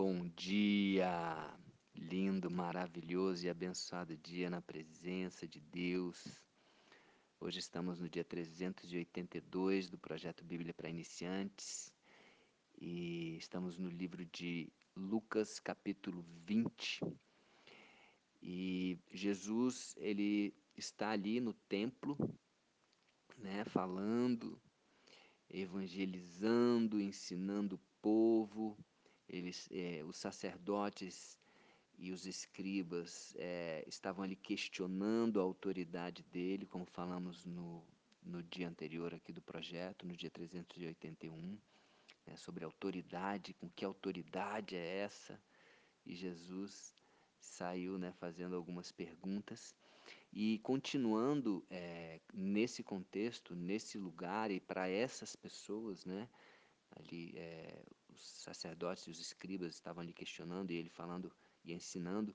Bom dia, lindo, maravilhoso e abençoado dia na presença de Deus. Hoje estamos no dia 382 do projeto Bíblia para Iniciantes e estamos no livro de Lucas, capítulo 20. E Jesus, ele está ali no templo, né, falando, evangelizando, ensinando o povo eles, é, os sacerdotes e os escribas é, estavam ali questionando a autoridade dele, como falamos no, no dia anterior aqui do projeto, no dia 381, né, sobre autoridade, com que autoridade é essa? E Jesus saiu né, fazendo algumas perguntas. E continuando é, nesse contexto, nesse lugar e para essas pessoas, né, ali é, os sacerdotes e os escribas estavam ali questionando e ele falando e ensinando,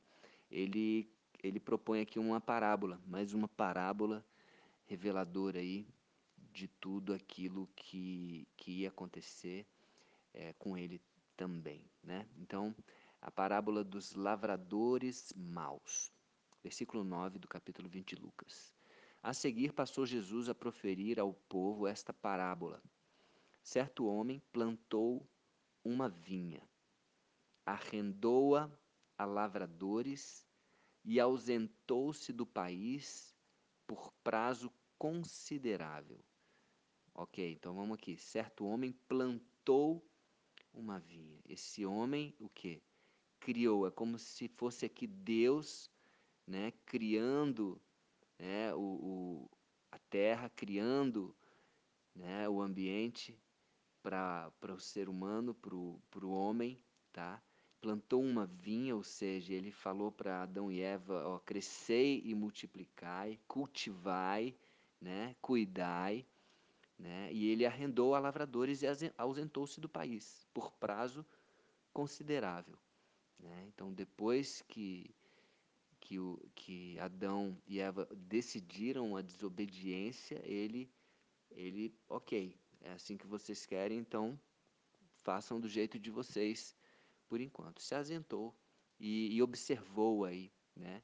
ele, ele propõe aqui uma parábola, mais uma parábola reveladora aí de tudo aquilo que, que ia acontecer é, com ele também. Né? Então, a parábola dos lavradores maus, versículo 9 do capítulo 20 de Lucas. A seguir passou Jesus a proferir ao povo esta parábola. Certo homem plantou uma vinha, arrendou-a a lavradores e ausentou-se do país por prazo considerável. Ok, então vamos aqui. Certo homem plantou uma vinha. Esse homem, o que? Criou. É como se fosse aqui Deus, né, criando né, o, o a terra, criando né, o ambiente para o ser humano, para o homem, tá? plantou uma vinha, ou seja, ele falou para Adão e Eva, ó, crescei e multiplicai, cultivai, né, cuidai, né, e ele arrendou a lavradores e ausentou-se do país por prazo considerável. Né? Então, depois que, que, o, que Adão e Eva decidiram a desobediência, ele, ele, ok, é assim que vocês querem, então façam do jeito de vocês por enquanto. Se asentou e, e observou aí, né,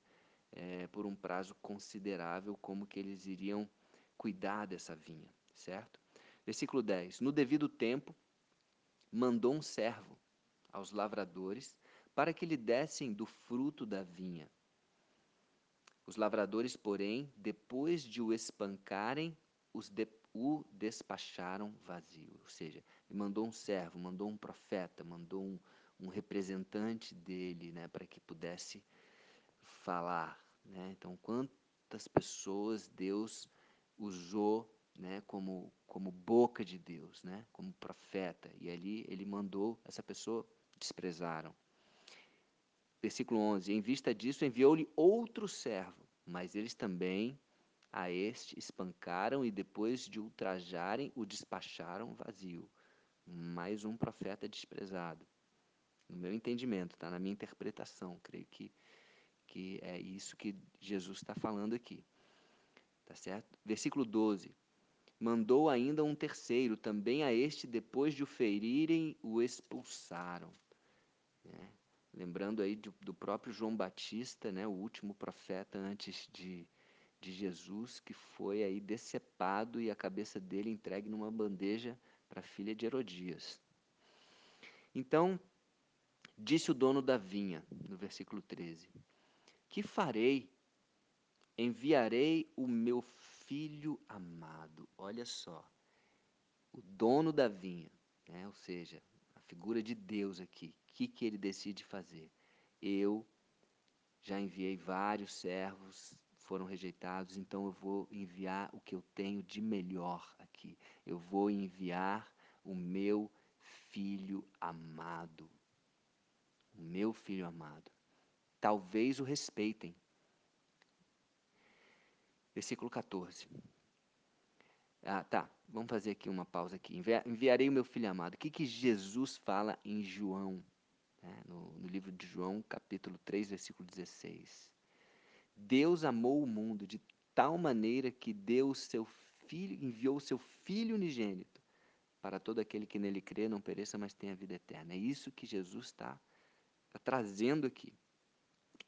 é, por um prazo considerável, como que eles iriam cuidar dessa vinha, certo? Versículo 10: No devido tempo, mandou um servo aos lavradores para que lhe dessem do fruto da vinha. Os lavradores, porém, depois de o espancarem, os, de, o despacharam vazio. Ou seja, ele mandou um servo, mandou um profeta, mandou um, um representante dele né, para que pudesse falar. Né? Então, quantas pessoas Deus usou né, como, como boca de Deus, né, como profeta, e ali ele mandou essa pessoa, desprezaram. Versículo 11: Em vista disso, enviou-lhe outro servo, mas eles também a este espancaram e depois de ultrajarem, o despacharam vazio. Mais um profeta desprezado. No meu entendimento, tá? na minha interpretação, creio que, que é isso que Jesus está falando aqui. Tá certo? Versículo 12. Mandou ainda um terceiro, também a este, depois de o ferirem, o expulsaram. Né? Lembrando aí do, do próprio João Batista, né? o último profeta antes de, de Jesus que foi aí decepado e a cabeça dele entregue numa bandeja para a filha de Herodias. Então, disse o dono da vinha, no versículo 13: Que farei? Enviarei o meu filho amado. Olha só, o dono da vinha, né? ou seja, a figura de Deus aqui. O que, que ele decide fazer? Eu já enviei vários servos foram rejeitados, então eu vou enviar o que eu tenho de melhor aqui. Eu vou enviar o meu filho amado. O meu filho amado. Talvez o respeitem. Versículo 14. Ah, tá. Vamos fazer aqui uma pausa aqui. Enviarei o meu filho amado. O que, que Jesus fala em João? Né? No, no livro de João, capítulo 3, versículo 16. Deus amou o mundo de tal maneira que deu seu filho, enviou seu filho unigênito para todo aquele que nele crê não pereça, mas tenha vida eterna. É isso que Jesus está está trazendo aqui.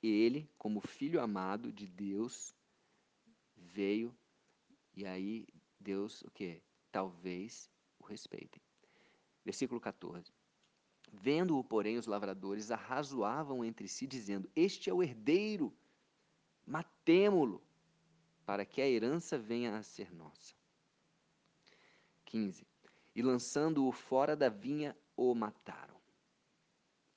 Ele, como filho amado de Deus, veio e aí Deus, o que? Talvez o respeitem. Versículo 14. Vendo-o, porém, os lavradores arrazoavam entre si, dizendo: Este é o herdeiro, matemo-lo, para que a herança venha a ser nossa. 15. E lançando-o fora da vinha, o mataram.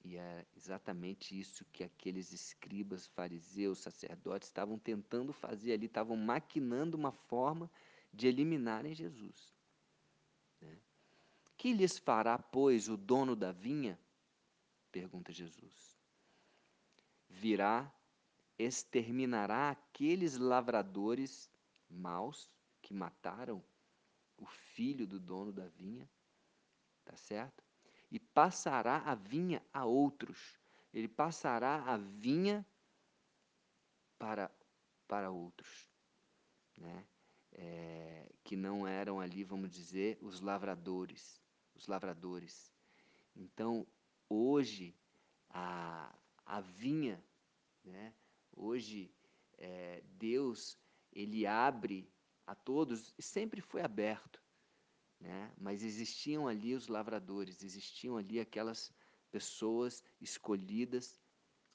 E é exatamente isso que aqueles escribas, fariseus, sacerdotes estavam tentando fazer ali, estavam maquinando uma forma de eliminarem Jesus. Né? Que lhes fará, pois, o dono da vinha? Pergunta Jesus. Virá, exterminará aqueles lavradores maus que mataram o filho do dono da vinha, tá certo? E passará a vinha a outros. Ele passará a vinha para, para outros, né? É, que não eram ali, vamos dizer, os lavradores, os lavradores. Então, hoje, a, a vinha, né? Hoje, é, Deus, ele abre a todos, e sempre foi aberto, né? mas existiam ali os lavradores, existiam ali aquelas pessoas escolhidas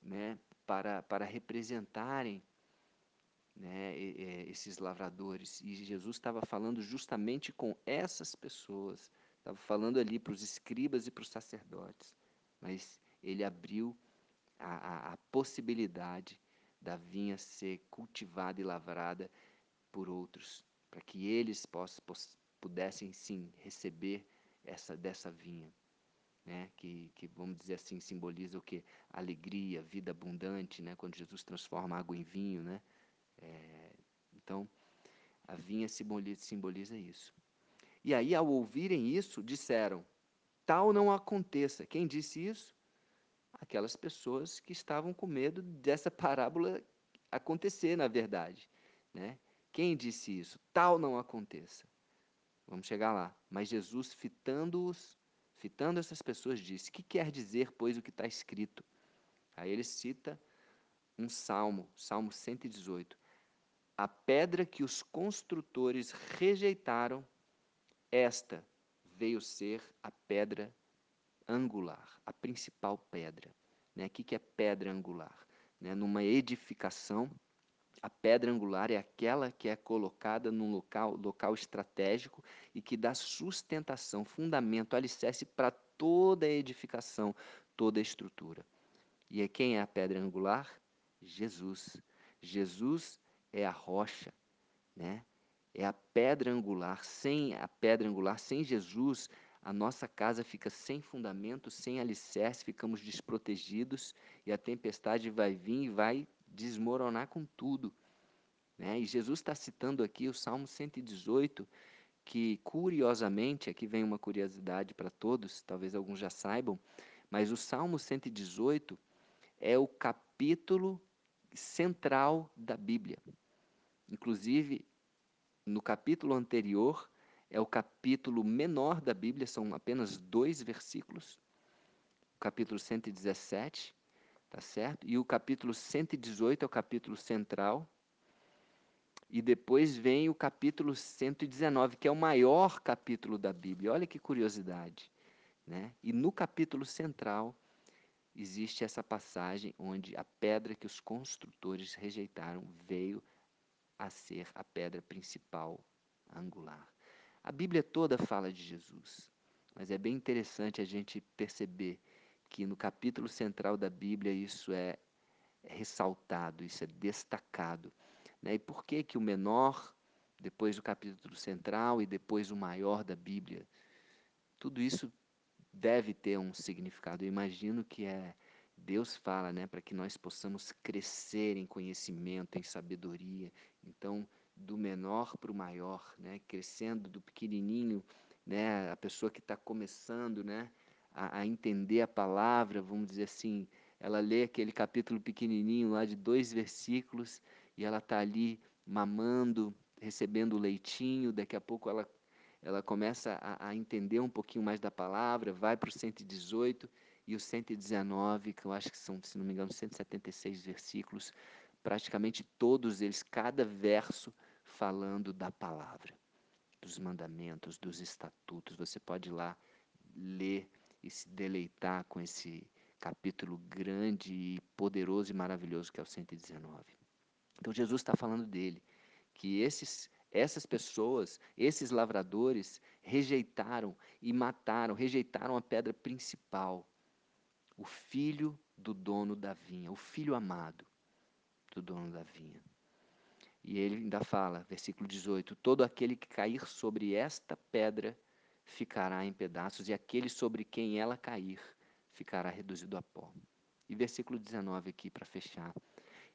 né? para, para representarem né, esses lavradores. E Jesus estava falando justamente com essas pessoas, estava falando ali para os escribas e para os sacerdotes, mas ele abriu a, a, a possibilidade da vinha ser cultivada e lavrada por outros, para que eles poss, poss, pudessem sim receber essa dessa vinha. Né, que, que, vamos dizer assim, simboliza o que? Alegria, vida abundante, né, quando Jesus transforma água em vinho, né, é, então, a vinha simboliza, simboliza isso. E aí, ao ouvirem isso, disseram: Tal não aconteça. Quem disse isso? Aquelas pessoas que estavam com medo dessa parábola acontecer, na verdade. Né? Quem disse isso? Tal não aconteça. Vamos chegar lá. Mas Jesus, fitando-os, fitando essas pessoas, disse: Que quer dizer, pois, o que está escrito? Aí ele cita um salmo, Salmo 118. A pedra que os construtores rejeitaram, esta veio ser a pedra angular, a principal pedra. Né? O que é pedra angular? Né? Numa edificação, a pedra angular é aquela que é colocada num local, local estratégico e que dá sustentação, fundamento, alicerce para toda a edificação, toda a estrutura. E é quem é a pedra angular? Jesus. Jesus é a rocha, né? É a pedra angular. Sem a pedra angular, sem Jesus, a nossa casa fica sem fundamento, sem alicerce, ficamos desprotegidos e a tempestade vai vir e vai desmoronar com tudo. Né? E Jesus está citando aqui o Salmo 118, que curiosamente, aqui vem uma curiosidade para todos, talvez alguns já saibam, mas o Salmo 118 é o capítulo central da Bíblia. Inclusive, no capítulo anterior, é o capítulo menor da Bíblia, são apenas dois versículos. O capítulo 117, tá certo? E o capítulo 118 é o capítulo central. E depois vem o capítulo 119, que é o maior capítulo da Bíblia. Olha que curiosidade. Né? E no capítulo central existe essa passagem onde a pedra que os construtores rejeitaram veio a ser a pedra principal angular. A Bíblia toda fala de Jesus, mas é bem interessante a gente perceber que no capítulo central da Bíblia isso é, ressaltado, isso é destacado. Né? E por que, que o menor, depois o capítulo central e depois o maior da Bíblia? Tudo isso deve ter um significado. Eu imagino que é Deus fala, né, para que nós possamos crescer em conhecimento, em sabedoria. Então, do menor para o maior, né, crescendo do pequenininho, né, a pessoa que está começando, né, a, a, entender a palavra, vamos dizer assim, ela lê aquele capítulo pequenininho lá de dois versículos e ela está ali mamando, recebendo o leitinho, daqui a pouco ela ela começa a, a entender um pouquinho mais da palavra, vai para o 118 e o 119, que eu acho que são, se não me engano, 176 versículos, praticamente todos eles, cada verso falando da palavra, dos mandamentos, dos estatutos. Você pode ir lá ler e se deleitar com esse capítulo grande e poderoso e maravilhoso que é o 119. Então Jesus está falando dele, que esses, essas pessoas, esses lavradores, rejeitaram e mataram, rejeitaram a pedra principal, o filho do dono da vinha, o filho amado do dono da vinha. E ele ainda fala, versículo 18: Todo aquele que cair sobre esta pedra ficará em pedaços, e aquele sobre quem ela cair ficará reduzido a pó. E versículo 19 aqui para fechar.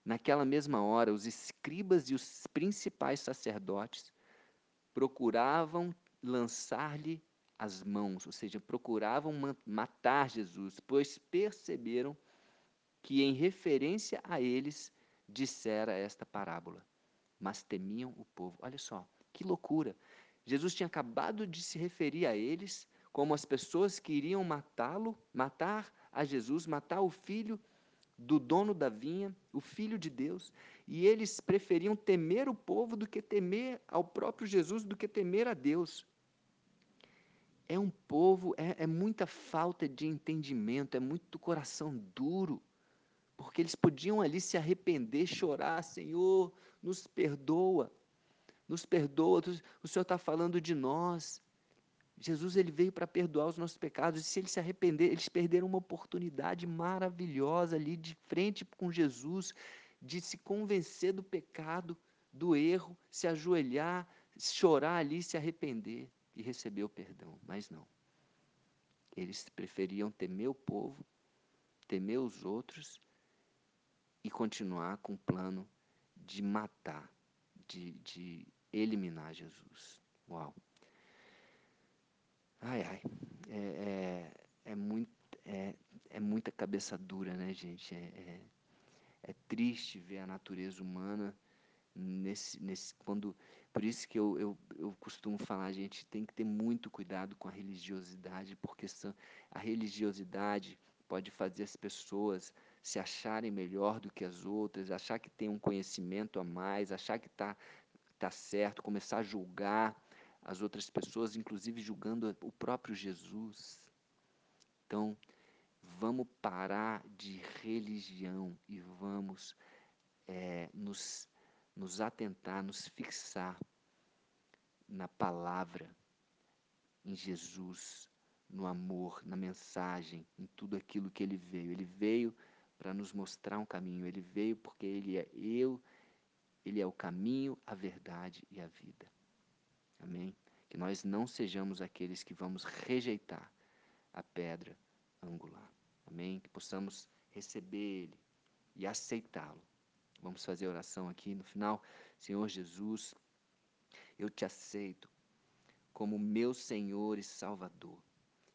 Naquela mesma hora, os escribas e os principais sacerdotes procuravam lançar-lhe as mãos, ou seja, procuravam matar Jesus, pois perceberam que, em referência a eles, dissera esta parábola, mas temiam o povo. Olha só, que loucura! Jesus tinha acabado de se referir a eles como as pessoas que iriam matá-lo, matar a Jesus, matar o filho do dono da vinha, o filho de Deus, e eles preferiam temer o povo do que temer ao próprio Jesus, do que temer a Deus. É um povo, é, é muita falta de entendimento, é muito coração duro, porque eles podiam ali se arrepender, chorar, Senhor, nos perdoa, nos perdoa, o Senhor está falando de nós. Jesus ele veio para perdoar os nossos pecados, e se eles se arrepender, eles perderam uma oportunidade maravilhosa ali de frente com Jesus, de se convencer do pecado, do erro, se ajoelhar, chorar ali, se arrepender e receber o perdão. Mas não. Eles preferiam temer o povo, temer os outros e continuar com o plano de matar, de, de eliminar Jesus. Uau! Ai, ai, é, é, é, muito, é, é muita cabeça dura, né, gente? É, é, é, triste ver a natureza humana nesse, nesse quando por isso que eu, eu, eu costumo falar, a gente tem que ter muito cuidado com a religiosidade, porque a religiosidade pode fazer as pessoas se acharem melhor do que as outras, achar que tem um conhecimento a mais, achar que está tá certo, começar a julgar as outras pessoas, inclusive julgando o próprio Jesus. Então, vamos parar de religião e vamos é, nos, nos atentar, nos fixar na palavra, em Jesus, no amor, na mensagem, em tudo aquilo que ele veio. Ele veio para nos mostrar um caminho, ele veio porque ele é eu, ele é o caminho, a verdade e a vida. Amém? Que nós não sejamos aqueles que vamos rejeitar a pedra angular. Amém? Que possamos receber Ele e aceitá-lo. Vamos fazer oração aqui no final. Senhor Jesus, eu te aceito como meu Senhor e Salvador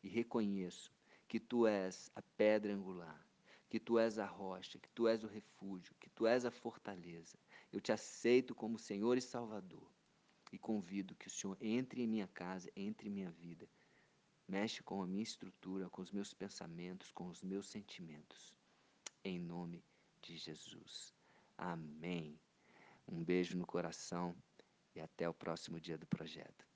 e reconheço que tu és a pedra angular, que tu és a rocha, que tu és o refúgio, que tu és a fortaleza. Eu te aceito como Senhor e Salvador e convido que o Senhor entre em minha casa, entre em minha vida. Mexe com a minha estrutura, com os meus pensamentos, com os meus sentimentos. Em nome de Jesus. Amém. Um beijo no coração e até o próximo dia do projeto.